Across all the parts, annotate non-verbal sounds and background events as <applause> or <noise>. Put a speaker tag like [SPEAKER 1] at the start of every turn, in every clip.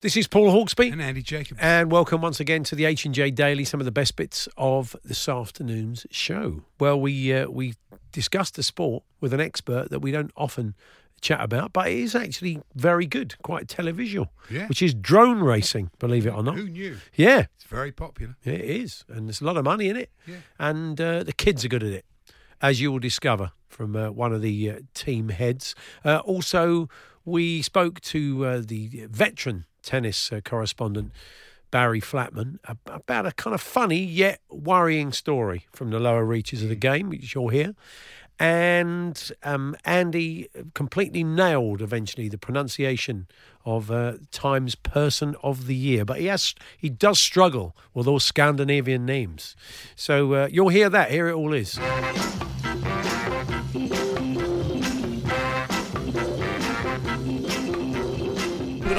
[SPEAKER 1] This is Paul Hawksbee.
[SPEAKER 2] And Andy Jacobs.
[SPEAKER 1] And welcome once again to the H and J Daily. Some of the best bits of this afternoon's show. Well, we uh, we discussed the sport with an expert that we don't often chat about, but it is actually very good, quite televisual.
[SPEAKER 2] Yeah.
[SPEAKER 1] Which is drone racing, believe it or not.
[SPEAKER 2] Who knew?
[SPEAKER 1] Yeah,
[SPEAKER 2] It's very popular.
[SPEAKER 1] it is, and there's a lot of money in it.
[SPEAKER 2] Yeah.
[SPEAKER 1] And uh, the kids are good at it, as you will discover from uh, one of the uh, team heads. Uh, also, we spoke to uh, the veteran tennis uh, correspondent. Barry Flatman about a kind of funny yet worrying story from the lower reaches of the game, which you'll hear. And um, Andy completely nailed eventually the pronunciation of uh, Times Person of the Year, but he has he does struggle with those Scandinavian names. So uh, you'll hear that. Here it all is.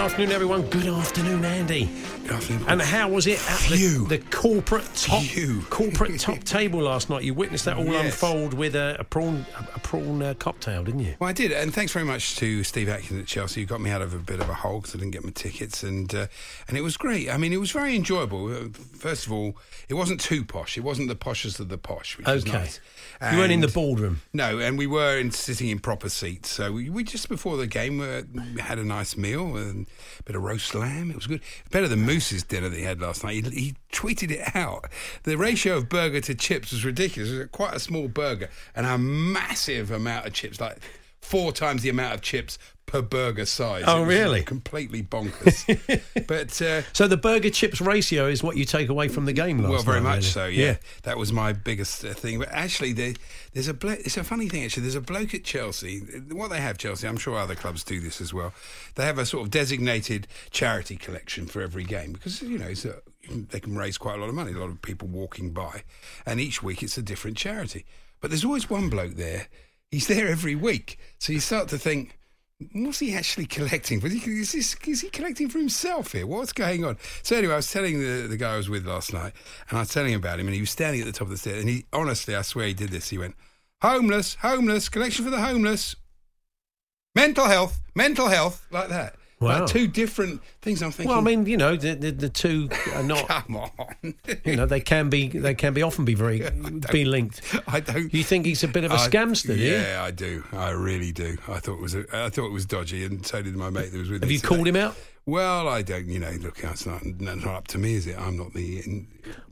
[SPEAKER 1] Afternoon, everyone. Good afternoon, Andy.
[SPEAKER 2] Afternoon.
[SPEAKER 1] And how was it at the, the corporate top
[SPEAKER 2] Phew.
[SPEAKER 1] corporate <laughs> top table last night? You witnessed that all
[SPEAKER 2] Yes.
[SPEAKER 1] unfold with a, a prawn a, a prawn uh, cocktail, didn't you?
[SPEAKER 2] Well, I did, and thanks very much to Steve Atkins at Chelsea, who got me out of a bit of a hole because I didn't get my tickets, and uh, and it was great. I mean, it was very enjoyable. Uh, First of all, it wasn't too posh. It wasn't the poshest of the posh, which was
[SPEAKER 1] Okay.
[SPEAKER 2] nice.
[SPEAKER 1] You weren't in the ballroom.
[SPEAKER 2] No, and we were in, sitting in proper seats. So we, we just before the game uh, we had a nice meal and a bit of roast lamb. It was good. Better than Moose's dinner that he had last night. He, he tweeted it out. The ratio of burger to chips was ridiculous. It was quite a small burger and a massive amount of chips, like four times the amount of chips per burger size.
[SPEAKER 1] Oh, really?
[SPEAKER 2] Completely bonkers. <laughs> but. Uh,
[SPEAKER 1] So the burger chips ratio is what you take away from the game last
[SPEAKER 2] well, very
[SPEAKER 1] night,
[SPEAKER 2] much
[SPEAKER 1] really.
[SPEAKER 2] so. Yeah. that was my biggest uh, thing. But actually, there, there's a blo- it's a funny thing. Actually, there's a bloke at Chelsea. What they have, Chelsea, I'm sure other clubs do this as well. They have a sort of designated charity collection for every game because you know it's a, they can raise quite a lot of money. A lot of people walking by, and each week it's a different charity. But there's always one bloke there. He's there every week, so you start to think. What's he actually collecting? Was he, is, this, is he collecting for himself here? What's going on? So anyway, I was telling the, the guy I was with last night, and I was telling him about him, and he was standing at the top of the stairs, and he honestly, I swear, he did this. He went, "Homeless, homeless, collection for the homeless, mental health, mental health," like that.
[SPEAKER 1] Wow.
[SPEAKER 2] Like two different things. I'm thinking.
[SPEAKER 1] Well, I mean, you know, the, the, the two are not. <laughs>
[SPEAKER 2] come on.
[SPEAKER 1] You know, they can be. They can be often be very <laughs> be linked.
[SPEAKER 2] I don't.
[SPEAKER 1] You think he's a bit of a
[SPEAKER 2] I-
[SPEAKER 1] scamster? do you?
[SPEAKER 2] Yeah, I do. I really do. I thought it was. A, I thought it was dodgy, and so did my mate that was with him.
[SPEAKER 1] Have
[SPEAKER 2] me.
[SPEAKER 1] you
[SPEAKER 2] today.
[SPEAKER 1] called him out?
[SPEAKER 2] Well, I don't. You know, look, it's not, not up to me, is it? I'm not the. In,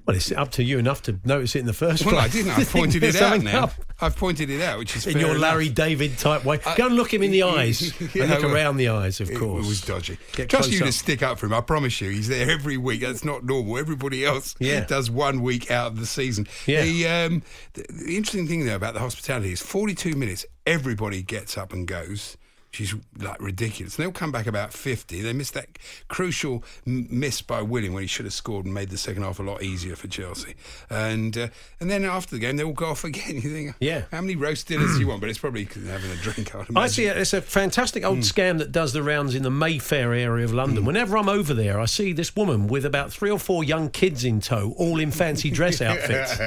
[SPEAKER 1] Well, it's up to you enough to notice it in the first
[SPEAKER 2] well,
[SPEAKER 1] place.
[SPEAKER 2] Well, I didn't. I've pointed <laughs> it out now.
[SPEAKER 1] up
[SPEAKER 2] I've pointed it out, which is
[SPEAKER 1] In your
[SPEAKER 2] enough.
[SPEAKER 1] Larry David type way. Go and look him in the <laughs> eyes.
[SPEAKER 2] Yeah, <laughs>
[SPEAKER 1] and look
[SPEAKER 2] well,
[SPEAKER 1] around the eyes, of
[SPEAKER 2] It
[SPEAKER 1] course.
[SPEAKER 2] was dodgy.
[SPEAKER 1] Get
[SPEAKER 2] Trust you
[SPEAKER 1] close
[SPEAKER 2] to stick up for him. I promise you, he's there every week. That's not normal. Everybody else
[SPEAKER 1] Yeah.
[SPEAKER 2] does one week out of the season.
[SPEAKER 1] Yeah.
[SPEAKER 2] The, um, the, the interesting thing though about the hospitality is 42 minutes. Everybody gets up and goes. Is like ridiculous. And they'll come back about 50. They missed that crucial m- miss by Willian when he should have scored and made the second half a lot easier for Chelsea. And uh, and then after the game, they all go off again. <laughs> You think,
[SPEAKER 1] Yeah.
[SPEAKER 2] how many roast dinners do you want? But it's probably having a drink. I,
[SPEAKER 1] I see it. It's a fantastic old hmm. scam that does the rounds in the Mayfair area of London. Hmm. Whenever I'm over there, I see this woman with about three or four young kids in tow, all in fancy dress <laughs> outfits,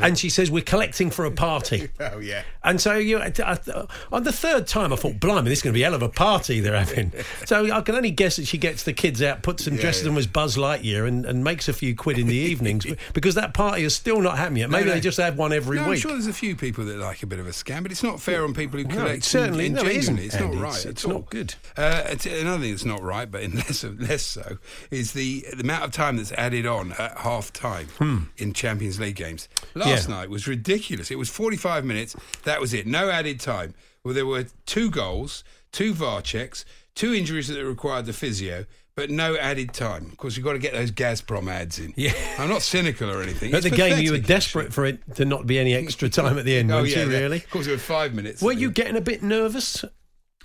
[SPEAKER 1] and she says, "We're collecting for a party." <laughs>
[SPEAKER 2] Oh, yeah.
[SPEAKER 1] And so you, I, I, uh, on the third time, I thought, "Blimey, this is going to be hell of a party they're having. so I can only guess that she gets the kids out, puts them,
[SPEAKER 2] Yeah,
[SPEAKER 1] dresses
[SPEAKER 2] yeah.
[SPEAKER 1] them as Buzz Lightyear, and, and makes a few quid in the <laughs> evenings because that party is still not happening yet. Maybe
[SPEAKER 2] No, no.
[SPEAKER 1] they just have one every
[SPEAKER 2] No, I'm sure there's a few people that like a bit of a scam, but it's not fair on people who collect.
[SPEAKER 1] certainly no, it isn't.
[SPEAKER 2] It's not right.
[SPEAKER 1] It's, it's not good.
[SPEAKER 2] Uh, it's- another thing that's not right, but in <laughs> less less so, is the, the amount of time that's added on at half time in Champions League games. Last
[SPEAKER 1] Hmm. Yeah.
[SPEAKER 2] night was ridiculous. It was 45 minutes. That was it. No added time. Well, there were two goals, two VAR checks, two injuries that required the physio. But no added time. Of course, you've got to get those Gazprom ads in.
[SPEAKER 1] Yeah.
[SPEAKER 2] I'm not cynical or anything.
[SPEAKER 1] At
[SPEAKER 2] It's
[SPEAKER 1] the game, you were desperate for it to not be any extra time at the end, <laughs>
[SPEAKER 2] Oh
[SPEAKER 1] weren't
[SPEAKER 2] yeah,
[SPEAKER 1] you?
[SPEAKER 2] yeah.
[SPEAKER 1] Really?
[SPEAKER 2] Of course, it was five minutes.
[SPEAKER 1] Were you getting a bit nervous?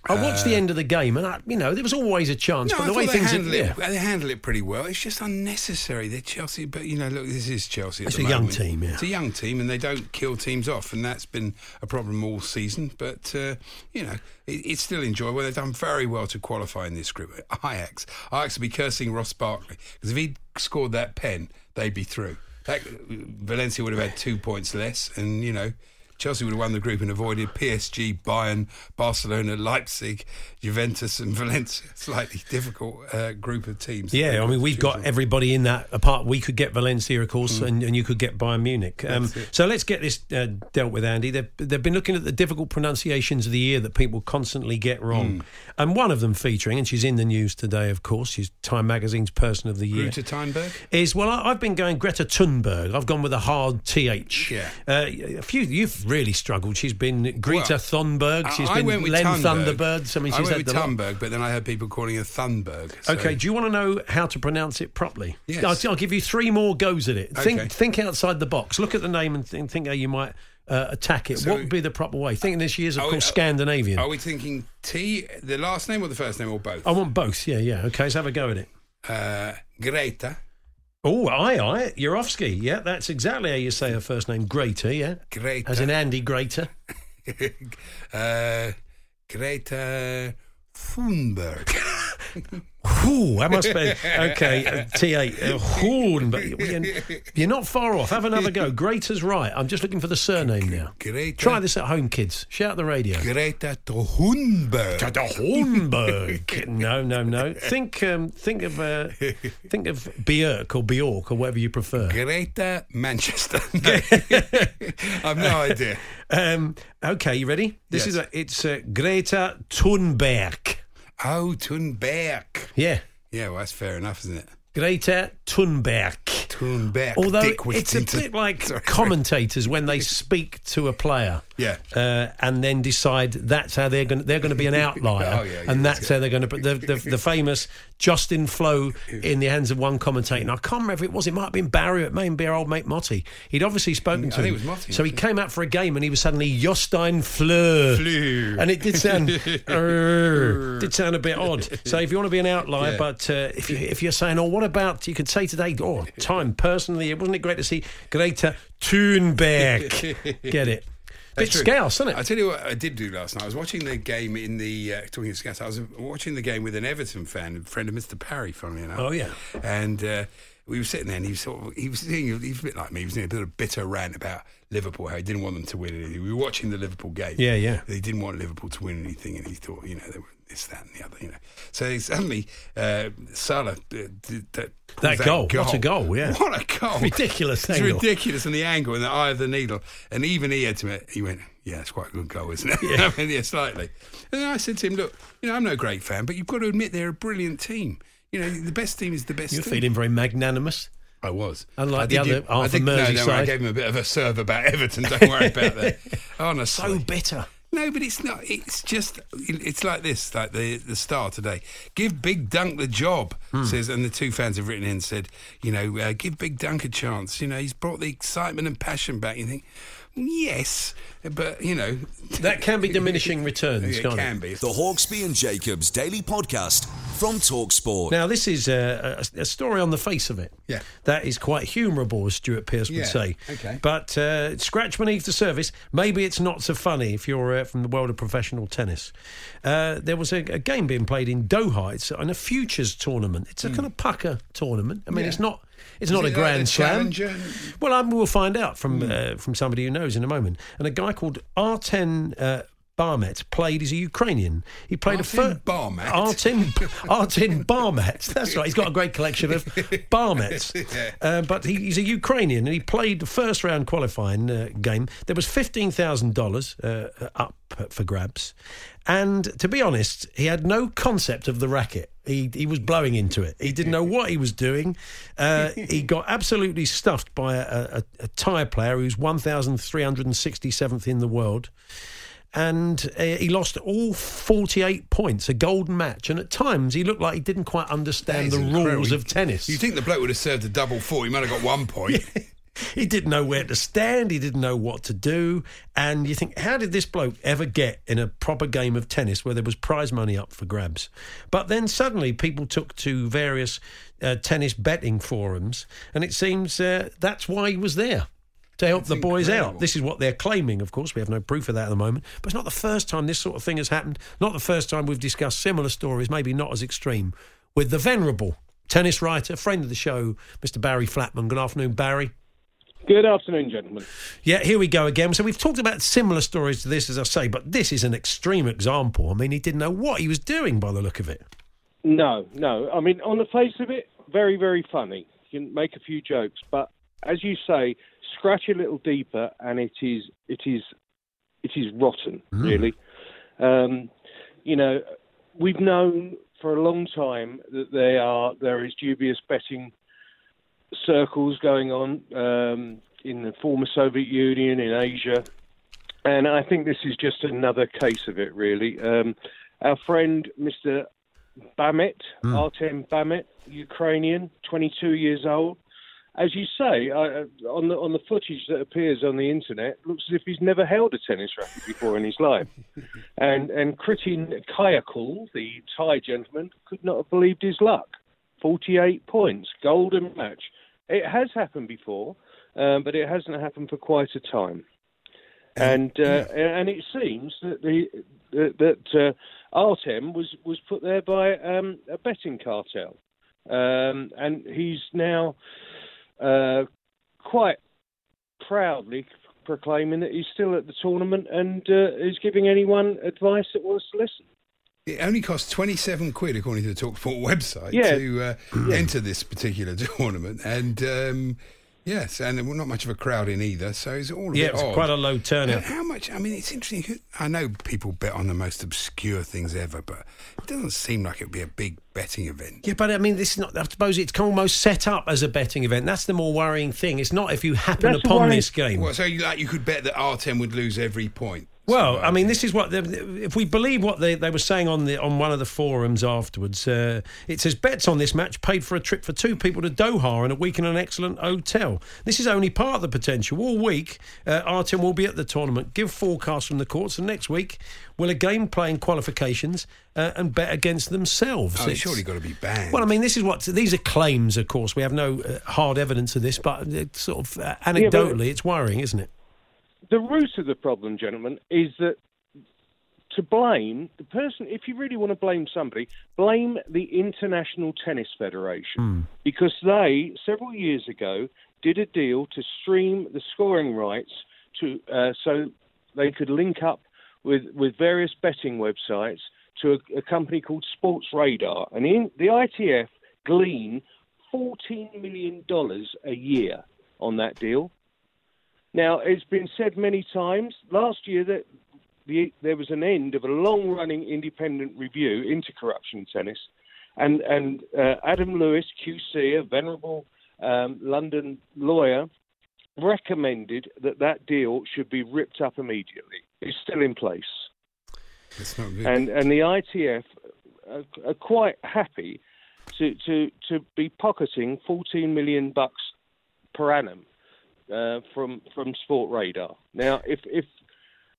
[SPEAKER 1] I watched the end of the game, and I, you know there was always a chance,
[SPEAKER 2] Uh, No,
[SPEAKER 1] but the way
[SPEAKER 2] they
[SPEAKER 1] things
[SPEAKER 2] handle it,
[SPEAKER 1] yeah.
[SPEAKER 2] they handle it pretty well. It's just unnecessary. They're Chelsea, but you know, look, this is Chelsea.
[SPEAKER 1] It's a young team, yeah.
[SPEAKER 2] It's a young team, and they don't kill teams off, and that's been a problem all season. But uh, you know, it, it's still enjoyable. They've done very well to qualify in this group. Ajax, Ajax would be cursing Ross Barkley because if he'd scored that pen, they'd be through. That, Valencia would have had two points less, and you know. Chelsea would have won the group and avoided PSG, Bayern, Barcelona, Leipzig, Juventus, and <laughs> Valencia. Slightly difficult uh, group of teams.
[SPEAKER 1] Yeah, I mean, we've got
[SPEAKER 2] from.
[SPEAKER 1] everybody in that. Apart, we could get Valencia, of course, and, and you could get Bayern Munich. Um,
[SPEAKER 2] Mm.
[SPEAKER 1] So let's get this uh, dealt with, Andy. They've, they've been looking at the difficult pronunciations of the year that people constantly get wrong.
[SPEAKER 2] Mm.
[SPEAKER 1] And one of them featuring, and she's in the news today, of course, she's Time Magazine's Person of the Year.
[SPEAKER 2] Greta Thunberg.
[SPEAKER 1] Is well, I- I've been going Greta Thunberg. I've gone with a hard th.
[SPEAKER 2] Yeah.
[SPEAKER 1] Uh, a few. You've really struggled. She's been Greta
[SPEAKER 2] Well,
[SPEAKER 1] Thunberg. She's
[SPEAKER 2] I
[SPEAKER 1] been
[SPEAKER 2] went
[SPEAKER 1] Len
[SPEAKER 2] Thunberg.
[SPEAKER 1] Thunderbirds. I mean,
[SPEAKER 2] I
[SPEAKER 1] she's
[SPEAKER 2] went
[SPEAKER 1] had
[SPEAKER 2] with
[SPEAKER 1] the lot.
[SPEAKER 2] Thunberg, but then I heard people calling her Thunberg. so-
[SPEAKER 1] Okay, do you want to know how to pronounce it properly?
[SPEAKER 2] Yes.
[SPEAKER 1] I'll, I'll give you three more goes at it.
[SPEAKER 2] Okay.
[SPEAKER 1] Think, think outside the box. Look at the name and think, think how you might uh, attack it.
[SPEAKER 2] So-
[SPEAKER 1] what would be the proper way? Thinking this is, of
[SPEAKER 2] Are we-
[SPEAKER 1] course, Scandinavian.
[SPEAKER 2] Are we thinking T, the last name or the first name or both?
[SPEAKER 1] I want both. Yeah, yeah. Okay, let's have a go at it.
[SPEAKER 2] Uh, Greta.
[SPEAKER 1] Oh, aye, aye. Yurovsky. Yeah, that's exactly how you say her first name. Greater, yeah.
[SPEAKER 2] Greta.
[SPEAKER 1] As in Andy Greater. <laughs>
[SPEAKER 2] uh, Greta Thunberg. <laughs>
[SPEAKER 1] Ooh, that must be okay. uh, T8 uh, Hornberg. You're, you're not far off. Have another go. Greater's right. I'm just looking for the surname now.
[SPEAKER 2] Greta.
[SPEAKER 1] Try this at home, kids. Shout the radio.
[SPEAKER 2] Greta Thunberg.
[SPEAKER 1] Hornberg. no, no, no. Think, um, think of, uh, think of Björk or Bjork or whatever you prefer.
[SPEAKER 2] Greta Manchester. <laughs> <laughs> I've no idea.
[SPEAKER 1] Um, okay, you ready? This
[SPEAKER 2] Yes.
[SPEAKER 1] is a, it's uh, Greta Thunberg.
[SPEAKER 2] Oh, Thunberg.
[SPEAKER 1] Yeah,
[SPEAKER 2] Yeah, well, that's fair enough, isn't it?
[SPEAKER 1] Greta Thunberg.
[SPEAKER 2] Thunberg.
[SPEAKER 1] Although
[SPEAKER 2] Dick
[SPEAKER 1] it's a
[SPEAKER 2] Whittington.
[SPEAKER 1] bit like <laughs>
[SPEAKER 2] Sorry.
[SPEAKER 1] commentators when they speak to a player,
[SPEAKER 2] Yeah.
[SPEAKER 1] uh, and then decide that's how they're going. They're going to be an <laughs> outlier,
[SPEAKER 2] Oh, yeah, yeah,
[SPEAKER 1] and
[SPEAKER 2] that's
[SPEAKER 1] that's how they're going to put the, the, the famous Justin Flo in the hands of one commentator. And I can't remember if it was. It might have been Barry. It may be our old mate Motty. He'd obviously spoken to
[SPEAKER 2] I think
[SPEAKER 1] him.
[SPEAKER 2] it was Motty,
[SPEAKER 1] So he came out for a game, and he was suddenly Justin Fleur.
[SPEAKER 2] Fleur.
[SPEAKER 1] and it did sound <laughs> did sound a bit odd. So if you want to be an outlier,
[SPEAKER 2] Yeah.
[SPEAKER 1] but uh, if you if you're saying, oh, what about you could say today, oh, time personally, it wasn't it great to see Greta Thunberg <laughs> get it? Bit
[SPEAKER 2] true.
[SPEAKER 1] isn't it?
[SPEAKER 2] I tell you what I did do last night. I was watching the game in the uh, talking of scouts. I was watching the game with an Everton fan, a friend of Mr. Parry, funnily enough.
[SPEAKER 1] Oh, yeah.
[SPEAKER 2] and uh, we were sitting there, and he was sort of he was doing he was a bit like me. He was doing a bit of bitter rant about Liverpool, how he didn't want them to win anything. We were watching the Liverpool game.
[SPEAKER 1] Yeah, yeah.
[SPEAKER 2] He didn't want Liverpool to win anything, and he thought, you know, they were this, that, and the other. You know, so suddenly uh, Salah uh, did that.
[SPEAKER 1] That
[SPEAKER 2] pulls
[SPEAKER 1] goal. What a goal, yeah. <laughs>
[SPEAKER 2] What a goal!
[SPEAKER 1] Ridiculous
[SPEAKER 2] It's
[SPEAKER 1] angle.
[SPEAKER 2] ridiculous, and the angle and the eye of the needle, and even he had to admit, he went, "Yeah, it's quite a good goal, isn't it?"
[SPEAKER 1] Yeah. <laughs>
[SPEAKER 2] I mean, yeah, slightly. And then I said to him, "Look, you know, I'm no great fan, but you've got to admit they're a brilliant team. You know, the best team is the best." Team.
[SPEAKER 1] You're
[SPEAKER 2] team.
[SPEAKER 1] feeling very magnanimous.
[SPEAKER 2] I was.
[SPEAKER 1] Unlike
[SPEAKER 2] I
[SPEAKER 1] the other
[SPEAKER 2] you- I
[SPEAKER 1] half of
[SPEAKER 2] did- no, don't I gave him a bit of a serve about Everton. Don't worry about that. <laughs> Honestly,
[SPEAKER 1] So bitter.
[SPEAKER 2] no, but it's not. It's just. It's like this. Like the the star today. Give Big Dunc the job.
[SPEAKER 1] Hmm.
[SPEAKER 2] Says, and the two fans have written in said, you know, uh, give Big Dunc a chance. You know, he's brought the excitement and passion back. You think, yes, but you know,
[SPEAKER 1] That can be diminishing <laughs> returns,
[SPEAKER 2] it
[SPEAKER 1] can't
[SPEAKER 2] can
[SPEAKER 1] it?
[SPEAKER 2] be.
[SPEAKER 3] The Hawksbee and Jacobs Daily Podcast from Talksport.
[SPEAKER 1] Now, this is uh, a, a story on the face of it.
[SPEAKER 2] Yeah.
[SPEAKER 1] That is quite humourable, as Stuart Pearce would
[SPEAKER 2] Yeah,
[SPEAKER 1] say.
[SPEAKER 2] okay.
[SPEAKER 1] But uh, scratch beneath the surface, maybe it's not so funny if you're uh, from the world of professional tennis. Uh, there was a, a game being played in Doha. It's on a futures tournament. It's a kind of pucker tournament. I mean.
[SPEAKER 2] Yeah.
[SPEAKER 1] it's not. It's
[SPEAKER 2] Is
[SPEAKER 1] not
[SPEAKER 2] it
[SPEAKER 1] a grand slam. Well, um, we'll find out from
[SPEAKER 2] Hmm.
[SPEAKER 1] uh, from somebody who knows in a moment. And a guy called Artem uh, Bahmet played. He's a Ukrainian. He played
[SPEAKER 2] Artem
[SPEAKER 1] a first.
[SPEAKER 2] Bahmet?
[SPEAKER 1] Artem <laughs> Artem Bahmet. That's right. He's got a great collection of <laughs> Barmets. Uh, but he, he's a Ukrainian, and he played the first round qualifying uh, game. There was fifteen thousand uh, dollars up for grabs, and to be honest, he had no concept of the racket. He he was blowing into it. He didn't know what he was doing. Uh, <laughs> he got absolutely stuffed by a, a, a Thai player who's one thousand three hundred and sixty seventh in the world and uh, he lost all 48 points, a golden match. And at times, he looked like he didn't quite understand the
[SPEAKER 2] is
[SPEAKER 1] rules of tennis.
[SPEAKER 2] You think the bloke would have served a double four? He might have got one point. <laughs>
[SPEAKER 1] he didn't know where to stand, he didn't know what to do. And you think, how did this bloke ever get in a proper game of tennis where there was prize money up for grabs? But then suddenly, people took to various uh, tennis betting forums, and it seems uh, that's why he was there. To help the boys
[SPEAKER 2] incredible.
[SPEAKER 1] out. This is what they're claiming, of course. We have no proof of that at the moment. But it's not the first time this sort of thing has happened. Not the first time we've discussed similar stories, maybe not as extreme, with the venerable tennis writer, friend of the show, Mr. Barry Flatman. Good afternoon, Barry.
[SPEAKER 4] Good afternoon, gentlemen.
[SPEAKER 1] Yeah, here we go again. So we've talked about similar stories to this, as I say, but this is an extreme example. I mean, he didn't know what he was doing by the look of it.
[SPEAKER 4] No, no. I mean, on the face of it, very, very funny. You can make a few jokes, but as you say, scratch a little deeper, and it is, it is, it is rotten, really. Um, you know, we've known for a long time that there are there is dubious betting circles going on um, in the former Soviet Union, in Asia, and I think this is just another case of it, really. Um, our friend, Mr. Bahmet, Artem Bahmet, Ukrainian, 22 years old. As you say, I, on the on the footage that appears on the internet, looks as if he's never held a tennis racket before in his life. <laughs> and and Kritin Kayakul, the Thai gentleman, could not have believed his luck. 48 points, golden match. It has happened before, um, but it hasn't happened for quite a time. And uh, and it seems that the that, that uh, Artem was was put there by um, a betting cartel, um, and he's now uh, quite proudly proclaiming that he's still at the tournament and uh, is giving anyone advice that wants to listen.
[SPEAKER 2] It only costs 27 quid, according to the TalkSport <laughs> website,
[SPEAKER 4] Yeah.
[SPEAKER 2] to uh, <clears throat> enter this particular <laughs> tournament. And um, yes, and there was not much of a crowd in either, so it's all a
[SPEAKER 1] Yeah,
[SPEAKER 2] bit
[SPEAKER 1] it's
[SPEAKER 2] odd.
[SPEAKER 1] quite a low turnout.
[SPEAKER 2] How much? I mean, it's interesting. I know people bet on the most obscure things ever, but it doesn't seem like it would be a big betting event.
[SPEAKER 1] Yeah, but I mean, this is not. I suppose it's almost set up as a betting event. That's the more worrying thing. It's not if you happen
[SPEAKER 4] That's
[SPEAKER 1] upon
[SPEAKER 4] worrying-
[SPEAKER 1] this game.
[SPEAKER 2] Well, so you, like you could bet that Artem would lose every point.
[SPEAKER 1] Well, I mean, this is what the- if we believe what they, they were saying on the on one of the forums afterwards. Uh, it says bets on this match paid for a trip for two people to Doha and a week in an excellent hotel. This is only part of the potential. All week, uh, Artem will be at the tournament. Give forecasts from the courts, and next week will again play in qualifications uh, and bet against themselves.
[SPEAKER 2] Oh, it's
[SPEAKER 1] It's-
[SPEAKER 2] surely got to be banned.
[SPEAKER 1] Well, I mean, this is what these are claims. Of course, we have no uh, hard evidence of this, but it's sort of uh, anecdotally, it's worrying, isn't it?
[SPEAKER 4] The root of the problem, gentlemen, is that to blame the person, if you really want to blame somebody, blame the International Tennis Federation because they, several years ago, did a deal to stream the scoring rights to uh, so they could link up with, with various betting websites to a, a company called Sportradar. And in, the ITF glean $14 million a year on that deal. Now, it's been said many times last year that the, there was an end of a long running independent review into corruption in tennis. And, and uh, Adam Lewis, QC, a venerable um, London lawyer, recommended that that deal should be ripped up immediately. It's still in place. And, and the ITF are, are quite happy to, to, to be pocketing 14 million bucks per annum uh, from from Sportradar. Now, if if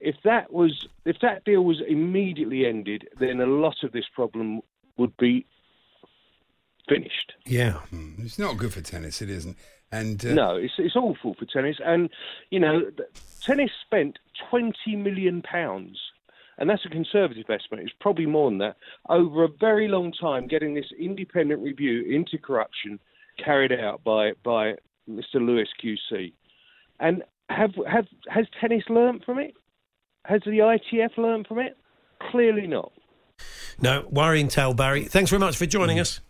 [SPEAKER 4] if that was if that deal was immediately ended, then a lot of this problem would be finished.
[SPEAKER 1] Yeah.
[SPEAKER 2] it's not good for tennis. It isn't. And uh,
[SPEAKER 4] No, it's it's awful for tennis, and you know, tennis spent 20 million pounds. And that's a conservative estimate. It's probably more than that over a very long time. Getting this independent review into corruption carried out by by Mr. Lewis QC, and have have has tennis learnt from it? has the ITF learned from it? Clearly not.
[SPEAKER 1] No, worrying tale, Barry. Thanks very much for joining us.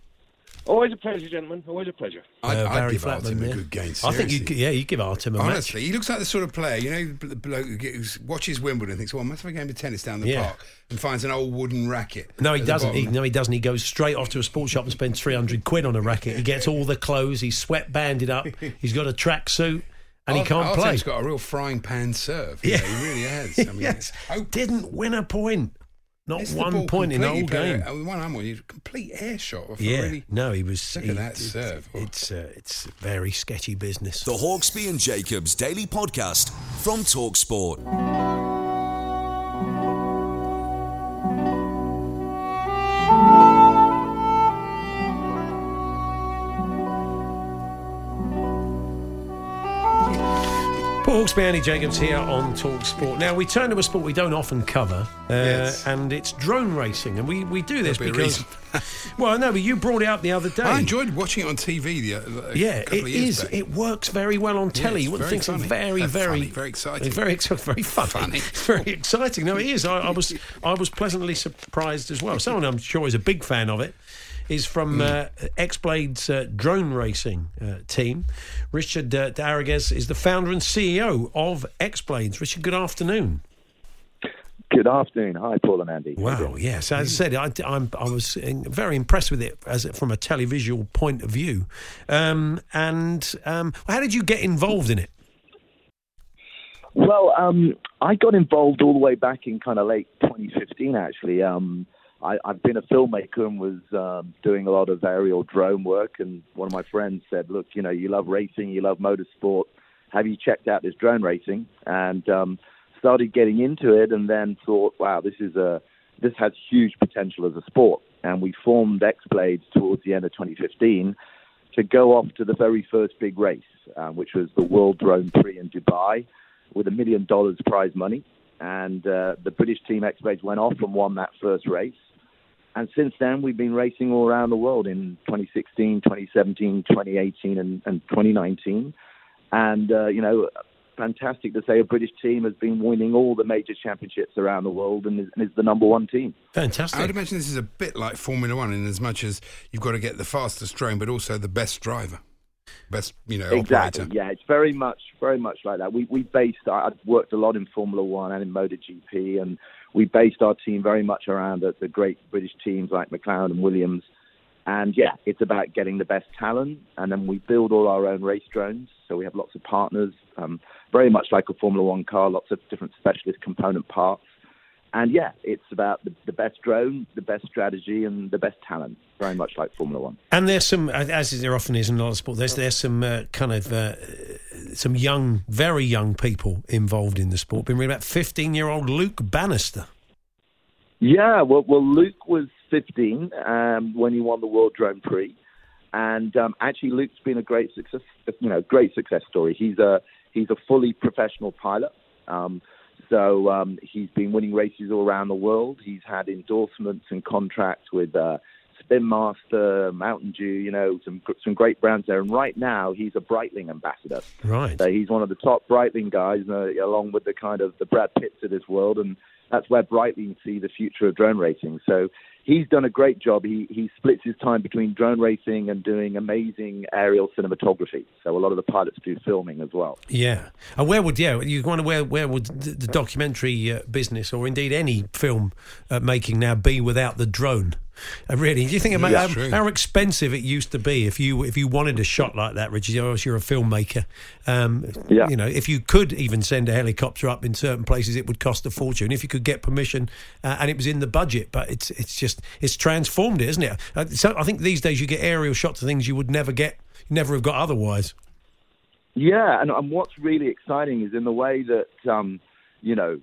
[SPEAKER 4] Always a pleasure, gentlemen. Always a pleasure.
[SPEAKER 2] I'd,
[SPEAKER 1] Uh,
[SPEAKER 2] I'd
[SPEAKER 1] Barry
[SPEAKER 2] give Artem
[SPEAKER 1] Flatman
[SPEAKER 2] a
[SPEAKER 1] there.
[SPEAKER 2] good game.
[SPEAKER 1] I think you, yeah, you give Artem a match.
[SPEAKER 2] Honestly, he looks like the sort of player, you know, the bloke who gets- watches Wimbledon and thinks, well, I must have a game of tennis down the
[SPEAKER 1] Yeah.
[SPEAKER 2] park and finds an old wooden racket.
[SPEAKER 1] No, he doesn't. He, no, he doesn't. He goes straight off to a sports shop and spends 300 quid on a racket. He gets all the clothes. He's sweat banded up. <laughs> He's got a tracksuit and he can't play.
[SPEAKER 2] He's got a real frying pan serve. Yeah,
[SPEAKER 1] Yeah.
[SPEAKER 2] he really has. <laughs> I mean,
[SPEAKER 1] yes.
[SPEAKER 2] hope-
[SPEAKER 1] Didn't win a point. Not
[SPEAKER 2] Missed
[SPEAKER 1] one point in the whole game.
[SPEAKER 2] but, uh, One I'm on you, complete air shot. Off
[SPEAKER 1] Yeah,
[SPEAKER 2] really,
[SPEAKER 1] no, he was.
[SPEAKER 2] Look
[SPEAKER 1] he-
[SPEAKER 2] at that
[SPEAKER 1] it's-
[SPEAKER 2] serve. Oh.
[SPEAKER 1] It's uh, it's very sketchy business.
[SPEAKER 3] The Hawksbee and Jacobs Daily Podcast from Talksport.
[SPEAKER 1] Hawksbee, Andy Jacobs here on Talk Sport. Now we turn to a sport we don't often cover, uh,
[SPEAKER 2] Yes.
[SPEAKER 1] and it's drone racing, and we, we do this
[SPEAKER 2] There'll be
[SPEAKER 1] because, <laughs> well, no, but you brought it up the other <laughs> day.
[SPEAKER 2] I enjoyed watching it on TV the, uh,
[SPEAKER 1] Yeah,
[SPEAKER 2] couple
[SPEAKER 1] it
[SPEAKER 2] of years
[SPEAKER 1] is.
[SPEAKER 2] back.
[SPEAKER 1] It works very well on telly.
[SPEAKER 2] it's
[SPEAKER 1] you wouldn't
[SPEAKER 2] very
[SPEAKER 1] think
[SPEAKER 2] funny.
[SPEAKER 1] Very, very,
[SPEAKER 2] funny, very exciting. <laughs>
[SPEAKER 1] Very, very funny.
[SPEAKER 2] Funny.
[SPEAKER 1] very exciting. No, it is. I, I was, I was pleasantly surprised as well. Someone I'm sure is a big fan of it. Is from uh, X Blades uh, drone racing uh, team. Richard uh, Darraguez is the founder and CEO of X Blades. Richard, good afternoon.
[SPEAKER 5] Good afternoon. Hi, Paul and Andy.
[SPEAKER 1] Wow, yes. As I said, I, I'm, I was very impressed with it as from a televisual point of view. Um, and um, how did you get involved in it?
[SPEAKER 5] Well, um, I got involved all the way back in kind of late 2015, actually. Um, I, I've been a filmmaker and was um, doing a lot of aerial drone work. And one of my friends said, Look, you know, you love racing, you love motorsport. Have you checked out this drone racing? And um, started getting into it and then thought, wow, this is a this has huge potential as a sport. And we formed X Blades towards the end of 2015 to go off to the very first big race, uh, which was the World Drone Prix in Dubai, with a million dollars prize money. And uh, the British team X Blades went off and won that first race. And since then, we've been racing all around the world in 2016, 2017, 2018, and, and 2019. And, uh, you know, fantastic to say a British team has been winning all the major championships around the world and is, and is the number one team.
[SPEAKER 1] Fantastic.
[SPEAKER 2] I would imagine this is a bit like Formula One in as much as you've got to get the fastest drone, but also the best driver, best you know
[SPEAKER 5] Exactly.
[SPEAKER 2] operator.
[SPEAKER 5] Yeah, it's very much, very much like that. We we based. I- I've worked a lot in Formula One and in MotoGP, and we based our team very much around the, the great British teams like McLaren and Williams. And yeah, it's about getting the best talent, and then we build all our own race drones. So we have lots of partners, um, very much like a Formula One car, lots of different specialist component parts. And yeah, it's about the, the best drone, the best strategy, and the best talent, very much like Formula One.
[SPEAKER 1] And there's some, as there often is in a lot of sport, there's there's some uh, kind of uh, some young, very young people involved in the sport. Been reading about 15 year old Luke Bannister.
[SPEAKER 5] Yeah, well, well, Luke was 15 um, when he won the World Drone Prix, and um, actually, Luke's been a great success, you know, great success story. He's a he's a fully professional pilot, um, so um, he's been winning races all around the world. He's had endorsements and contracts with uh, Spin Master, Mountain Dew, you know, some some great brands there. And right now, he's a Breitling ambassador.
[SPEAKER 1] Right.
[SPEAKER 5] So he's one of the top Breitling guys, uh, along with the kind of the Brad Pitts of this world, and that's where Breitling see the future of drone racing. So he's done a great job. He he splits his time between drone racing and doing amazing aerial cinematography. So a lot of the pilots do filming as well.
[SPEAKER 1] Yeah. And where would, yeah, you wonder where, where would the, documentary uh, business or indeed any film uh, making now be without the drone? Uh, really, do you think about
[SPEAKER 2] Yeah,
[SPEAKER 1] how, how expensive it used to be if you if you wanted a shot like that, Richard? You're, you're a filmmaker. Um,
[SPEAKER 5] Yeah.
[SPEAKER 1] You know, if you could even send a helicopter up in certain places, it would cost a fortune. If you could get permission uh, and it was in the budget, but it's it's just it's transformed it, isn't it? Uh, so I think these days you get aerial shots of things you would never get, never have got otherwise.
[SPEAKER 5] Yeah, and, and what's really exciting is in the way that um, you know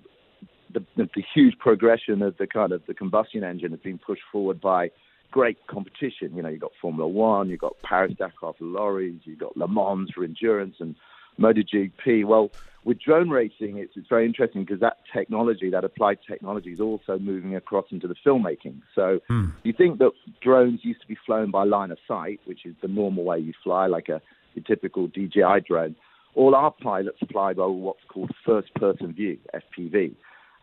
[SPEAKER 5] the, the, huge progression of the kind of the combustion engine has been pushed forward by great competition. You know, you've got Formula One, you've got Paris Dakar for lorries, you've got Le Mans for endurance, and MotoGP. Well, with drone racing, it's, it's very interesting because that technology, that applied technology, is also moving across into the filmmaking. So hmm. you think that drones used to be flown by line of sight, which is the normal way you fly, like a, a typical DJI drone. All our pilots fly by what's called first-person view (FPV),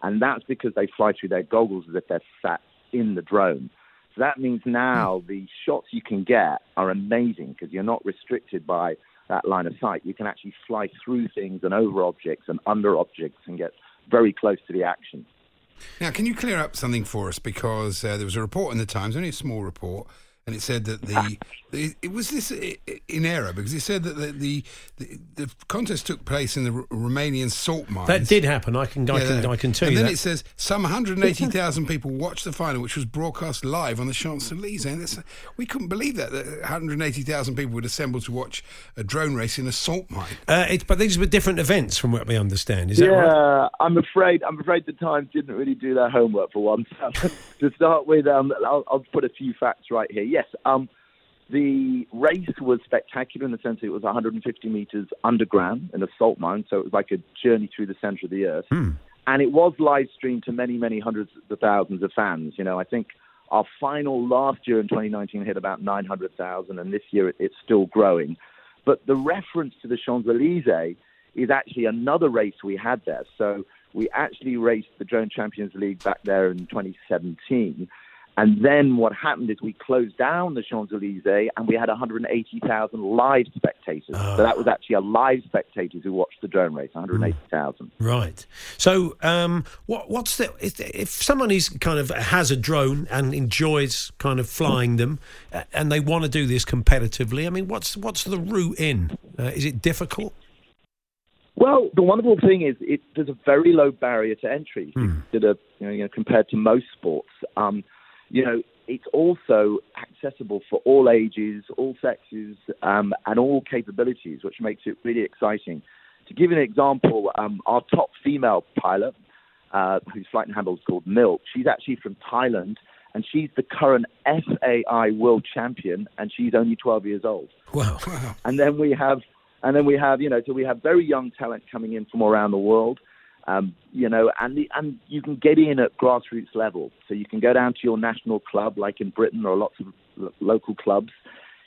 [SPEAKER 5] and that's because they fly through their goggles as if they're sat in the drone. So that means now the shots you can get are amazing because you're not restricted by that line of sight. You can actually fly through things and over objects and under objects and get very close to the action.
[SPEAKER 2] Now, can you clear up something for us? Because uh, there was a report in the Times, only a small report, and it said that the, the it was this in error because it said that the the, the, the contest took place in the R- Romanian salt mines.
[SPEAKER 1] That did happen. I can, I can, I can tell
[SPEAKER 2] and
[SPEAKER 1] you
[SPEAKER 2] then
[SPEAKER 1] that.
[SPEAKER 2] it says some 180,000 people watched the final, which was broadcast live on the Champs Elysees. And that's, we couldn't believe that, that 180,000 people would assemble to watch a drone race in a salt mine.
[SPEAKER 1] Uh, it's, but these were different events, from what we understand. Is that
[SPEAKER 5] yeah,
[SPEAKER 1] right?
[SPEAKER 5] I'm afraid. I'm afraid the Times didn't really do their homework for once. <laughs> to start with, um, I'll, I'll put a few facts right here. Yes, um, the race was spectacular in the sense that it was 150 meters underground in a salt mine, so it was like a journey through the center of the earth. And it was live streamed to many, many hundreds of thousands of fans. You know, I think our final last year in 2019 hit about 900,000, and this year it, it's still growing. But the reference to the Champs Elysees is actually another race we had there. So we actually raced the Drone Champions League back there in 2017. And then what happened is we closed down the Champs Elysees and we had 180,000 live spectators. So that was actually a live spectators who watched the drone race, 180,000.
[SPEAKER 1] Right. So, um, what, what's the if, if someone is kind of has a drone and enjoys kind of flying them, uh, and they want to do this competitively? I mean, what's what's the route in? Uh, is it difficult?
[SPEAKER 5] Well, the wonderful thing is it, there's a very low barrier to entry that are, you know, you know, compared to most sports. Um, you know, it's also accessible for all ages, all sexes, um, and all capabilities, which makes it really exciting. To give you an example, um, our top female pilot, uh, whose flight and handle is called Milk, she's actually from Thailand, and she's the current FAI world champion, and she's only 12 years old.
[SPEAKER 1] Wow.
[SPEAKER 5] And then we have, and then we have, you know, so we have very young talent coming in from around the world, um, you know, and the, and you can get in at grassroots level. So you can go down to your national club, like in Britain, or lots of lo- local clubs.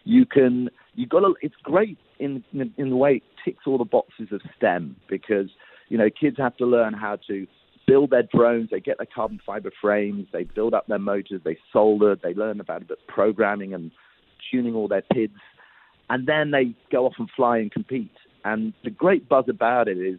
[SPEAKER 5] You can, you got to. It's great in, in in the way it ticks all the boxes of STEM because you know kids have to learn how to build their drones. They get their carbon fiber frames. They build up their motors. They solder. They learn about a bit of programming and tuning all their PIDs and then they go off and fly and compete. And the great buzz about it is,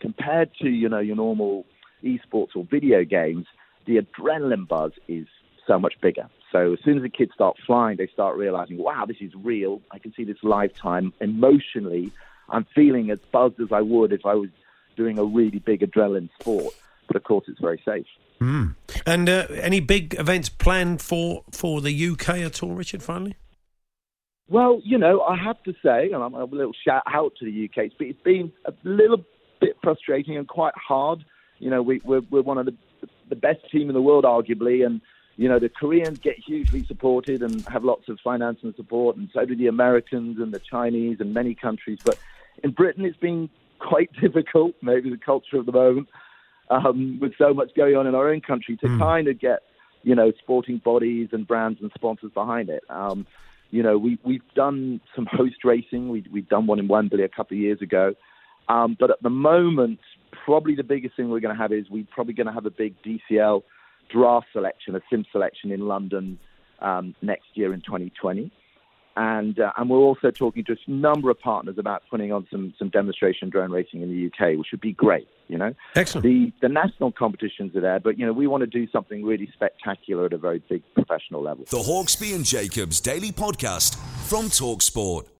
[SPEAKER 5] compared to you know your normal esports or video games, the adrenaline buzz is so much bigger. So as soon as the kids start flying, they start realizing, wow, this is real. I can see this lifetime. Emotionally, I'm feeling as buzzed as I would if I was doing a really big adrenaline sport. But of course, it's very safe.
[SPEAKER 1] And uh, any big events planned for for the UK at all, Richard? Finally.
[SPEAKER 5] Well, you know, I have to say, and I'm a little shout out to the UK. It's been a little bit frustrating and quite hard. You know, we, we're we're one of the the best team in the world, arguably, and you know the Koreans get hugely supported and have lots of finance and support, and so do the Americans and the Chinese and many countries. But in Britain, it's been quite <laughs> difficult. Maybe the culture of the moment, um, with so much going on in our own country, to kind of get you know sporting bodies and brands and sponsors behind it. Um, you know, we, we've done some host racing. We, we've done one in Wembley a couple of years ago. Um, but at the moment, probably the biggest thing we're going to have is we're probably going to have a big DCL draft selection, a sim selection in London um, next year in 2020. And, uh, and we're also talking to a number of partners about putting on some, some demonstration drone racing in the UK, which would be great, you know.
[SPEAKER 1] Excellent.
[SPEAKER 5] The, the national competitions are there, but, you know, we want to do something really spectacular at a very big professional level.
[SPEAKER 3] The Hawksbee and Jacobs Daily Podcast from Talksport.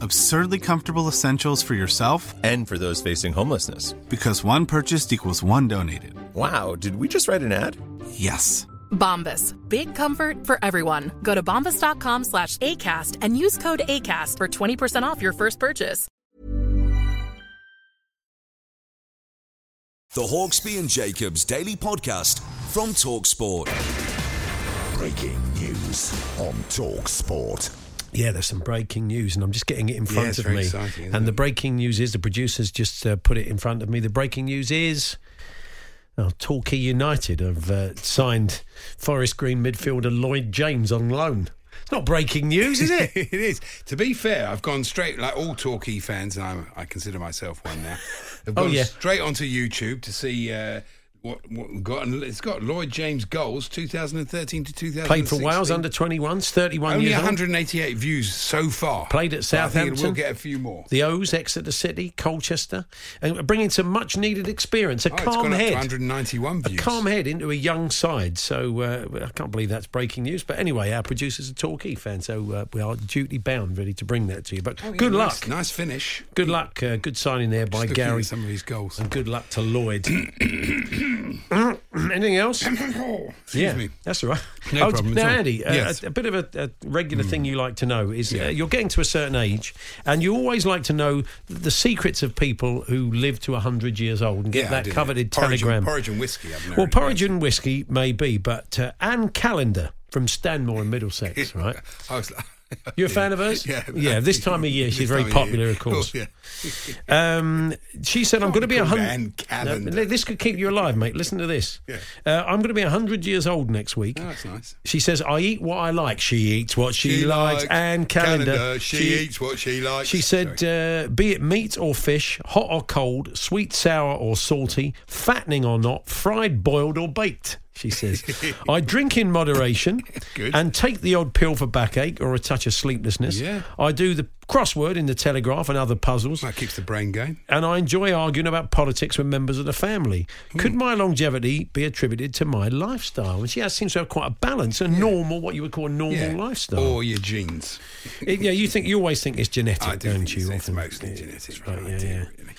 [SPEAKER 6] Absurdly comfortable essentials for yourself
[SPEAKER 7] and for those facing homelessness.
[SPEAKER 6] Because one purchased equals one donated.
[SPEAKER 7] Wow, did we just write an ad?
[SPEAKER 6] Yes.
[SPEAKER 8] Bombas. Big comfort for everyone. Go to bombas.com slash ACAST and use code ACAST for 20% off your first purchase.
[SPEAKER 3] The Hawksbee and Jacobs Daily Podcast from Talksport.
[SPEAKER 9] Breaking news on Talksport.
[SPEAKER 1] Yeah, there's some breaking news, and I'm just getting it in
[SPEAKER 2] Yeah,
[SPEAKER 1] front
[SPEAKER 2] it's
[SPEAKER 1] of
[SPEAKER 2] very
[SPEAKER 1] me.
[SPEAKER 2] exciting,
[SPEAKER 1] and the breaking news is the producers just uh, put it in front of me. The breaking news is. Oh, Torquay United have uh, signed Forest Green midfielder Lloyd James on loan. It's not breaking news, is it? <laughs>
[SPEAKER 2] it is. To be fair, I've gone straight, like all Torquay fans, and I'm, I consider myself one now, have <laughs>
[SPEAKER 1] Oh,
[SPEAKER 2] gone
[SPEAKER 1] yeah.
[SPEAKER 2] straight onto YouTube to see uh, what, what got. It's got Lloyd James goals, 2013 to 2016.
[SPEAKER 1] Played for Wales under 21s, 31
[SPEAKER 2] Only
[SPEAKER 1] years old.
[SPEAKER 2] 188 views so far.
[SPEAKER 1] Played at
[SPEAKER 2] But I think
[SPEAKER 1] Southampton.
[SPEAKER 2] We'll get a few more.
[SPEAKER 1] The O's, Exeter City, Colchester, and bringing some much needed experience. A
[SPEAKER 2] Oh,
[SPEAKER 1] calm
[SPEAKER 2] gone up to
[SPEAKER 1] head.
[SPEAKER 2] 191
[SPEAKER 1] A
[SPEAKER 2] views.
[SPEAKER 1] calm head into a young side. So uh, I can't believe that's breaking news. But anyway, our producer's a Torquay fan, so uh, we are duty bound, really to bring that to you. But
[SPEAKER 2] Oh,
[SPEAKER 1] good
[SPEAKER 2] nice-
[SPEAKER 1] luck.
[SPEAKER 2] Nice finish.
[SPEAKER 1] Good luck. Uh, good signing there by Gary.
[SPEAKER 2] some of his goals.
[SPEAKER 1] And good luck to Lloyd. <coughs> <clears throat> Anything else? <clears throat>
[SPEAKER 2] Excuse
[SPEAKER 1] yeah,
[SPEAKER 2] me.
[SPEAKER 1] that's all right.
[SPEAKER 2] No
[SPEAKER 1] Oh,
[SPEAKER 2] problem
[SPEAKER 1] Now,
[SPEAKER 2] at all.
[SPEAKER 1] Andy, uh,
[SPEAKER 2] Yes.
[SPEAKER 1] a, a bit of a, a regular thing you like to know is uh, you're getting to a certain age, and you always like to know the secrets of people who live to 100 years old and get
[SPEAKER 2] Yeah,
[SPEAKER 1] that
[SPEAKER 2] yeah.
[SPEAKER 1] coveted
[SPEAKER 2] Porridge and-
[SPEAKER 1] telegram.
[SPEAKER 2] porridge and whiskey,
[SPEAKER 1] Well, porridge and whiskey may be, but uh, Anne Callender from Stanmore in Middlesex, <laughs> right?
[SPEAKER 2] I was, <laughs>
[SPEAKER 1] You're a fan of hers?
[SPEAKER 2] Yeah.
[SPEAKER 1] Yeah, <laughs> this time of year, she's very popular, of course. <laughs>
[SPEAKER 2] Oh, yeah.
[SPEAKER 1] Um, she said, "I'm going to be a hundred. No, this could keep you alive, mate. Listen to this.
[SPEAKER 2] Yeah.
[SPEAKER 1] Uh, I'm going to be hundred years old next week.
[SPEAKER 2] Oh, that's nice.
[SPEAKER 1] She says, "I eat what I like. She eats what she,
[SPEAKER 2] She
[SPEAKER 1] likes."
[SPEAKER 2] likes
[SPEAKER 1] Anne Callender.
[SPEAKER 2] Callender, she eats what she likes.
[SPEAKER 1] She said, uh, "Be it meat or fish, hot or cold, sweet, sour or salty, fattening or not, fried, boiled or baked." She says, <laughs> "I drink in moderation <laughs> and take the odd pill for backache or a touch of sleeplessness.
[SPEAKER 2] Yeah.
[SPEAKER 1] I do the crossword in the Telegraph and other puzzles."
[SPEAKER 2] That keeps the brain going.
[SPEAKER 1] and I enjoy arguing about politics with members of the family.
[SPEAKER 2] Hmm.
[SPEAKER 1] Could my longevity be attributed to my lifestyle? And she has, seems to have quite a balance, a normal, what you would call a normal
[SPEAKER 2] Yeah.
[SPEAKER 1] lifestyle.
[SPEAKER 2] Or your genes.
[SPEAKER 1] It- yeah, you think you always think it's genetic,
[SPEAKER 2] I do
[SPEAKER 1] don't you?
[SPEAKER 2] it's, mostly genetic.
[SPEAKER 1] right, yeah, yeah.
[SPEAKER 2] really.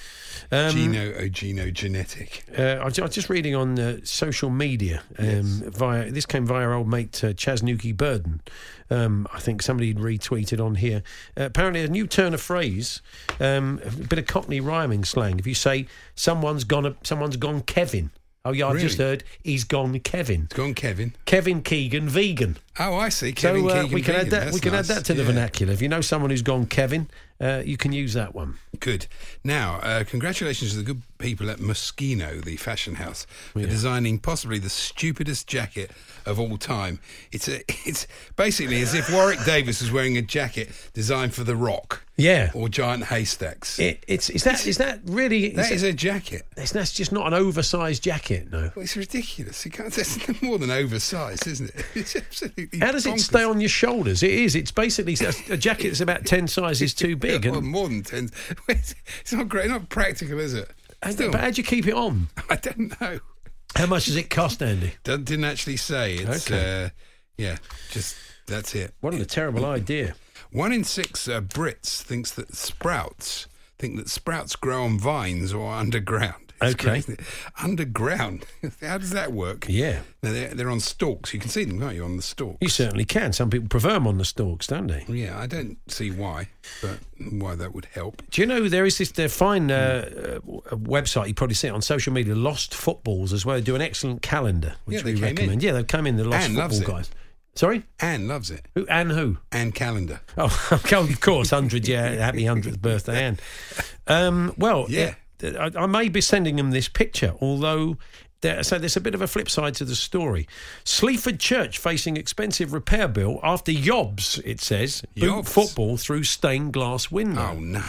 [SPEAKER 1] Um,
[SPEAKER 2] Geno, oh, genogenetic.
[SPEAKER 1] Uh, I was I was just reading on uh, social media um, via this came via old mate uh, Chas Nuki Burden. Um, I think somebody retweeted on here. Uh, apparently, a new turn of phrase, um, a bit of Cockney rhyming slang. If you say someone's gone, a, someone's gone Kevin. Oh yeah, I just heard he's gone Kevin.
[SPEAKER 2] It's gone, Kevin.
[SPEAKER 1] Kevin Keegan vegan.
[SPEAKER 2] Oh, I see. Kevin
[SPEAKER 1] so uh,
[SPEAKER 2] Keegan
[SPEAKER 1] we can add that.
[SPEAKER 2] That's
[SPEAKER 1] we can
[SPEAKER 2] nice.
[SPEAKER 1] add that to the
[SPEAKER 2] Yeah.
[SPEAKER 1] vernacular. If you know someone who's gone Kevin, uh, you can use that one.
[SPEAKER 2] Good. Now, uh, congratulations to the good people at Moschino, the fashion house, for designing possibly the stupidest jacket of all time. It's a, <laughs> it's basically as if Warwick Davis was wearing a jacket designed for The Rock.
[SPEAKER 1] Yeah.
[SPEAKER 2] Or giant haystacks.
[SPEAKER 1] It, it's is that is that really?
[SPEAKER 2] that is
[SPEAKER 1] that-
[SPEAKER 2] a jacket.
[SPEAKER 1] it's, that's just not an oversized jacket, no.
[SPEAKER 2] Well, it's ridiculous. You can't, <laughs> that's more than oversized, isn't it? <laughs> It's absolutely.
[SPEAKER 1] How does it stay on your shoulders? It is. It's basically a a jacket that's about ten sizes too big.
[SPEAKER 2] Yeah, well, more than ten. <laughs> It's not great. Not practical, is it? Still,
[SPEAKER 1] but how do you keep it on? <laughs>
[SPEAKER 2] I don't know.
[SPEAKER 1] How much does it cost, Andy? <laughs>
[SPEAKER 2] Didn't didn't actually say. It's
[SPEAKER 1] Okay.
[SPEAKER 2] uh, yeah, just that's it.
[SPEAKER 1] What a terrible idea.
[SPEAKER 2] One in six uh, Brits thinks that sprouts think that sprouts grow on vines or underground. It's
[SPEAKER 1] Okay.
[SPEAKER 2] great. Underground. <laughs> How does that work?
[SPEAKER 1] Yeah.
[SPEAKER 2] No, they're, they're on stalks. You can see them, can't you, on the stalks?
[SPEAKER 1] You certainly can. Some people prefer them on the stalks, don't they?
[SPEAKER 2] Yeah, I don't see why, but why that would help.
[SPEAKER 1] Do you know there is this uh, fine uh, uh, website, you probably see it on social media, Lost Footballs as well. They do an excellent calendar, which
[SPEAKER 2] Yeah, they
[SPEAKER 1] we
[SPEAKER 2] came in.
[SPEAKER 1] recommend. Yeah, they've come in, the Lost
[SPEAKER 2] Anne
[SPEAKER 1] Football guys. Sorry?
[SPEAKER 2] Anne loves it.
[SPEAKER 1] Who, Anne who?
[SPEAKER 2] Anne Callender.
[SPEAKER 1] Oh, <laughs> of course, 100, yeah, happy 100th birthday, Anne. <laughs> Um, well,
[SPEAKER 2] Yeah.
[SPEAKER 1] I, I may be sending them this picture, although. So there's a bit of a flip side to the story. Sleaford Church facing expensive repair bill after Yobs, it says, boot
[SPEAKER 2] Yobs?
[SPEAKER 1] football through stained glass window.
[SPEAKER 2] Oh, no.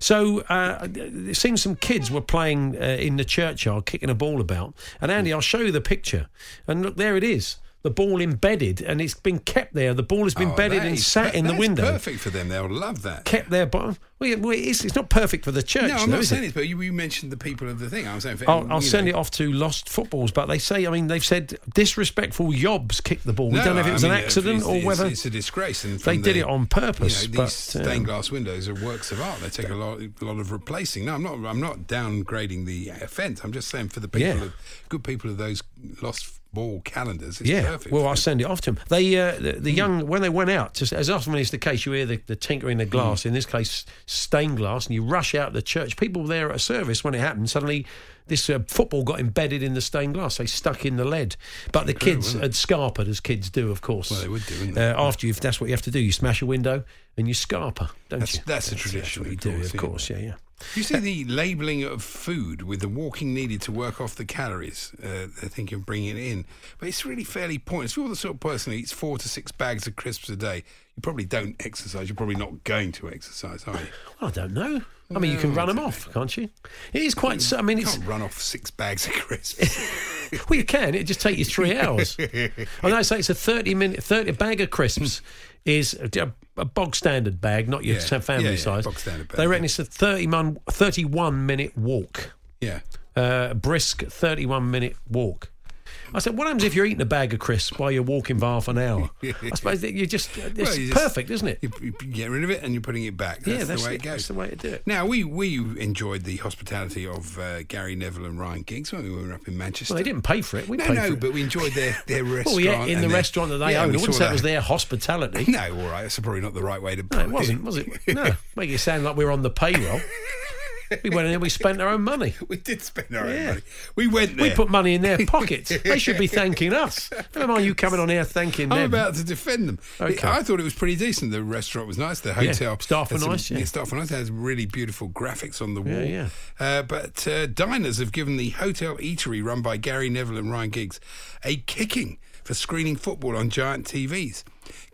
[SPEAKER 1] So uh, it seems some kids were playing uh, in the churchyard, kicking a ball about. And Andy, I'll show you the picture. And look, there it is. the ball embedded, and it's been kept there. The ball has been
[SPEAKER 2] Oh,
[SPEAKER 1] bedded and sat
[SPEAKER 2] per-
[SPEAKER 1] in the window.
[SPEAKER 2] Perfect for them. They'll love that.
[SPEAKER 1] Kept there, but well, it's, it's not perfect for the church.
[SPEAKER 2] no, I'm
[SPEAKER 1] though,
[SPEAKER 2] not saying
[SPEAKER 1] it?
[SPEAKER 2] it, but you, you mentioned the people of the thing. I'm saying, for,
[SPEAKER 1] I'll, I'll send
[SPEAKER 2] know.
[SPEAKER 1] it off to Lost Footballs, but they say, I mean, they've said disrespectful yobs kicked the ball. we don't know if it
[SPEAKER 2] I
[SPEAKER 1] was
[SPEAKER 2] mean,
[SPEAKER 1] an accident
[SPEAKER 2] it's,
[SPEAKER 1] or
[SPEAKER 2] it's,
[SPEAKER 1] whether
[SPEAKER 2] it's a disgrace. And
[SPEAKER 1] they
[SPEAKER 2] from
[SPEAKER 1] did it on purpose.
[SPEAKER 2] You know,
[SPEAKER 1] but,
[SPEAKER 2] these
[SPEAKER 1] um,
[SPEAKER 2] stained glass windows are works of art. They take a lot, a lot of replacing. No, I'm not. I'm not downgrading the offence. I'm just saying for the people,
[SPEAKER 1] Yeah.
[SPEAKER 2] of, good people of those lost ball calendars, it's
[SPEAKER 1] yeah,
[SPEAKER 2] perfect.
[SPEAKER 1] well, I'll send it off to them. They, uh, the, the young, when they went out, just as often is the case, you hear the, the tinkering the glass. In this case, stained glass, and you rush out the church. People were there at a service when it happened. Suddenly, this uh, football got embedded in the stained glass. They stuck in the lead. But the kids had scarpered, as kids do, of course.
[SPEAKER 2] Well, they would do, wouldn't
[SPEAKER 1] Uh, after you, that's what you have to do. You smash a window and you scarper, don't
[SPEAKER 2] That's-
[SPEAKER 1] you?
[SPEAKER 2] that's a tradition,
[SPEAKER 1] what you do,
[SPEAKER 2] course,
[SPEAKER 1] of
[SPEAKER 2] yeah.
[SPEAKER 1] course. Yeah, yeah.
[SPEAKER 2] You see the labelling of food with the walking needed to work off the calories. Uh, they're thinking of bringing it in, but it's really fairly pointless. If you're the sort of person who eats four to six bags of crisps a day, you probably don't exercise. You're probably not going to exercise, are you?
[SPEAKER 1] Well, I don't know. I mean, you can run them off, can't you? It is quite. so- I mean,
[SPEAKER 2] You
[SPEAKER 1] it's
[SPEAKER 2] can't run off six bags of crisps. <laughs>
[SPEAKER 1] well, you can. It just takes you three hours. <laughs> I know. Say it's a thirty minute, thirty bag of crisps is a, bog standard bag, not your
[SPEAKER 2] Yeah, <laughs>
[SPEAKER 1] family
[SPEAKER 2] yeah, yeah,
[SPEAKER 1] size.
[SPEAKER 2] bog standard bag,
[SPEAKER 1] they reckon it's a 30 mon, 31 minute walk.
[SPEAKER 2] yeah.
[SPEAKER 1] Uh, brisk 31 minute walk. I said, what happens if you're eating a bag of crisps while you're walking for half an hour? <laughs> I suppose that you just, it's
[SPEAKER 2] Well, you just-
[SPEAKER 1] perfect, isn't it?
[SPEAKER 2] You, you get rid of it and you're putting it back. That's,
[SPEAKER 1] yeah, that's
[SPEAKER 2] the way
[SPEAKER 1] it.
[SPEAKER 2] it goes.
[SPEAKER 1] That's the way to do it.
[SPEAKER 2] Now we we enjoyed the hospitality of uh, Gary Neville and Ryan Giggs when we were up in Manchester.
[SPEAKER 1] Well, they didn't pay for it. We
[SPEAKER 2] no, no,
[SPEAKER 1] it.
[SPEAKER 2] but we enjoyed their <laughs> their restaurant.
[SPEAKER 1] Well, yeah, in the
[SPEAKER 2] their-
[SPEAKER 1] restaurant that they
[SPEAKER 2] yeah,
[SPEAKER 1] own.
[SPEAKER 2] we
[SPEAKER 1] I wouldn't say it
[SPEAKER 2] that.
[SPEAKER 1] was their hospitality. <laughs>
[SPEAKER 2] No, all right. That's probably not the right way to put
[SPEAKER 1] No, it wasn't, was it? No, make it sound like we were on the payroll. We went in there, we spent our own money. <laughs>
[SPEAKER 2] We did spend our own
[SPEAKER 1] Yeah.
[SPEAKER 2] money. We went there.
[SPEAKER 1] We put money in their <laughs> pockets. They should be thanking us. Never mind you <laughs> coming on here thanking them?
[SPEAKER 2] I'm
[SPEAKER 1] them.
[SPEAKER 2] about to defend them.
[SPEAKER 1] Okay.
[SPEAKER 2] I thought it was pretty decent. The restaurant was nice. The hotel
[SPEAKER 1] staff were
[SPEAKER 2] some-
[SPEAKER 1] nice, yeah.
[SPEAKER 2] staff were nice. It has really beautiful graphics on the wall.
[SPEAKER 1] Yeah, yeah.
[SPEAKER 2] Uh, but uh, diners have given the hotel eatery run by Gary Neville and Ryan Giggs a kicking for screening football on giant TVs.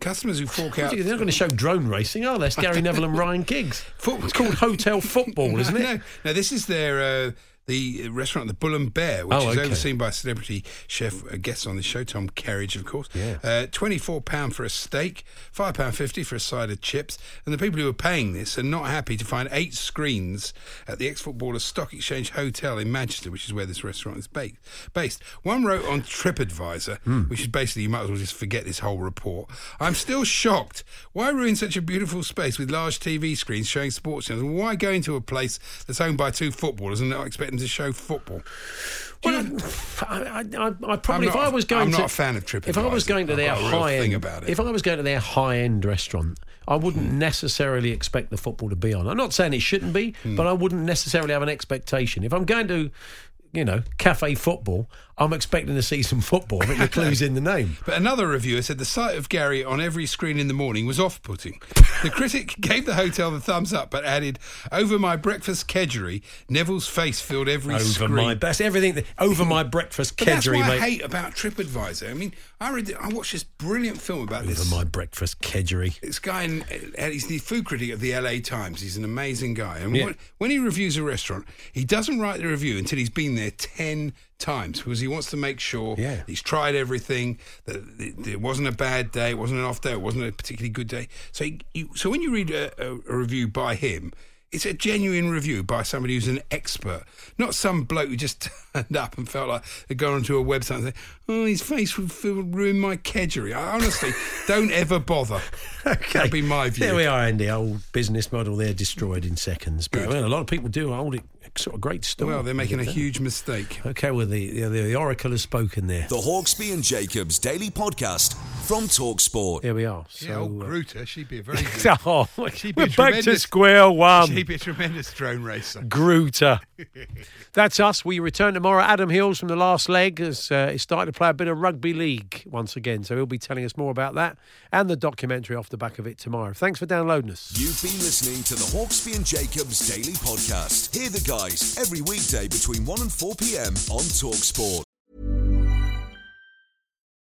[SPEAKER 2] Customers who fork out.
[SPEAKER 1] They're not going to show drone racing, are they? It's Gary Neville and Ryan Giggs. <laughs>
[SPEAKER 2] Football-
[SPEAKER 1] It's called Hotel Football, isn't it? <laughs>
[SPEAKER 2] No, no, this is their uh, the restaurant, the Bull and Bear, which
[SPEAKER 1] Oh,
[SPEAKER 2] is
[SPEAKER 1] okay.
[SPEAKER 2] overseen by celebrity chef, a guest on the show, Tom Kerridge, of course.
[SPEAKER 1] Yeah.
[SPEAKER 2] Uh, Twenty-four pound for a steak, five pound fifty for a side of chips, and the people who are paying this are not happy to find eight screens at the ex-footballer's Stock Exchange Hotel in Manchester, which is where this restaurant is ba- based. One wrote on TripAdvisor,
[SPEAKER 1] Hmm.
[SPEAKER 2] which is basically you might as well just forget this whole report. I'm still shocked. Why ruin such a beautiful space with large TV screens showing sports channels? Why go into a place that's owned by two footballers and not expect them to show football?
[SPEAKER 1] Well, I, I, I, I probably,
[SPEAKER 2] I'm
[SPEAKER 1] if I was going
[SPEAKER 2] I'm
[SPEAKER 1] to,
[SPEAKER 2] not a fan of TripAdvisor.
[SPEAKER 1] If I was going to their
[SPEAKER 2] got a real
[SPEAKER 1] high end,
[SPEAKER 2] about it.
[SPEAKER 1] if I was going to their high end restaurant, I wouldn't
[SPEAKER 2] Hmm.
[SPEAKER 1] necessarily expect the football to be on. I'm not saying it shouldn't be,
[SPEAKER 2] Hmm.
[SPEAKER 1] but I wouldn't necessarily have an expectation. If I'm going to, you know, cafe football, I'm expecting to see some football. I think the clue's in the name.
[SPEAKER 2] But another reviewer said the sight of Gary on every screen in the morning was off putting. The critic <laughs> gave the hotel the thumbs up but added, Over my breakfast kedgeree, Neville's face filled every
[SPEAKER 1] Over
[SPEAKER 2] screen.
[SPEAKER 1] my best, everything that, over my breakfast
[SPEAKER 2] But that's what I
[SPEAKER 1] mate.
[SPEAKER 2] hate about TripAdvisor. I mean, I read, I watched this brilliant film about
[SPEAKER 1] Over
[SPEAKER 2] this.
[SPEAKER 1] Over my breakfast kedgeree.
[SPEAKER 2] This guy, in, uh, he's the food critic of the LA Times. He's an amazing guy. And
[SPEAKER 1] Yeah.
[SPEAKER 2] when, when he reviews a restaurant, he doesn't write the review until he's been there 10 times because he wants to make sure
[SPEAKER 1] Yeah.
[SPEAKER 2] he's tried everything, that it, it wasn't a bad day, it wasn't an off day, it wasn't a particularly good day. So, you, so when you read a, a, a review by him, it's a genuine review by somebody who's an expert, not some bloke who just <laughs> turned up and felt like they'd gone onto a website and said, "Oh, his face would feel- ruin my kedgeree." I honestly <laughs> don't ever bother. okay. That'd be my view.
[SPEAKER 1] There we are, Andy. Old business model there destroyed in seconds. But well, a lot of people do hold it sort of great story.
[SPEAKER 2] Well, they're making a huge mistake.
[SPEAKER 1] Okay, well, the, the, the Oracle has spoken there.
[SPEAKER 3] The Hawksbee and Jacobs Daily Podcast from Talksport.
[SPEAKER 1] Here we are.
[SPEAKER 2] yeah, old
[SPEAKER 1] uh,
[SPEAKER 2] Gruter, she'd be a very <laughs> good.
[SPEAKER 1] oh,
[SPEAKER 2] She'd be
[SPEAKER 1] we're
[SPEAKER 2] a
[SPEAKER 1] back to
[SPEAKER 2] tremendous-
[SPEAKER 1] square one.
[SPEAKER 2] She'd be a tremendous drone racer.
[SPEAKER 1] Gruta. <laughs> That's us. We return tomorrow. Adam Hills from the last leg has uh, is starting to play a bit of rugby league once again. So he'll be telling us more about that and the documentary off the back of it tomorrow. Thanks for downloading us.
[SPEAKER 3] You've been listening to the Hawksbee and Jacobs Daily Podcast. Hear the guys every weekday between 1 and 4 p.m. on Talksport.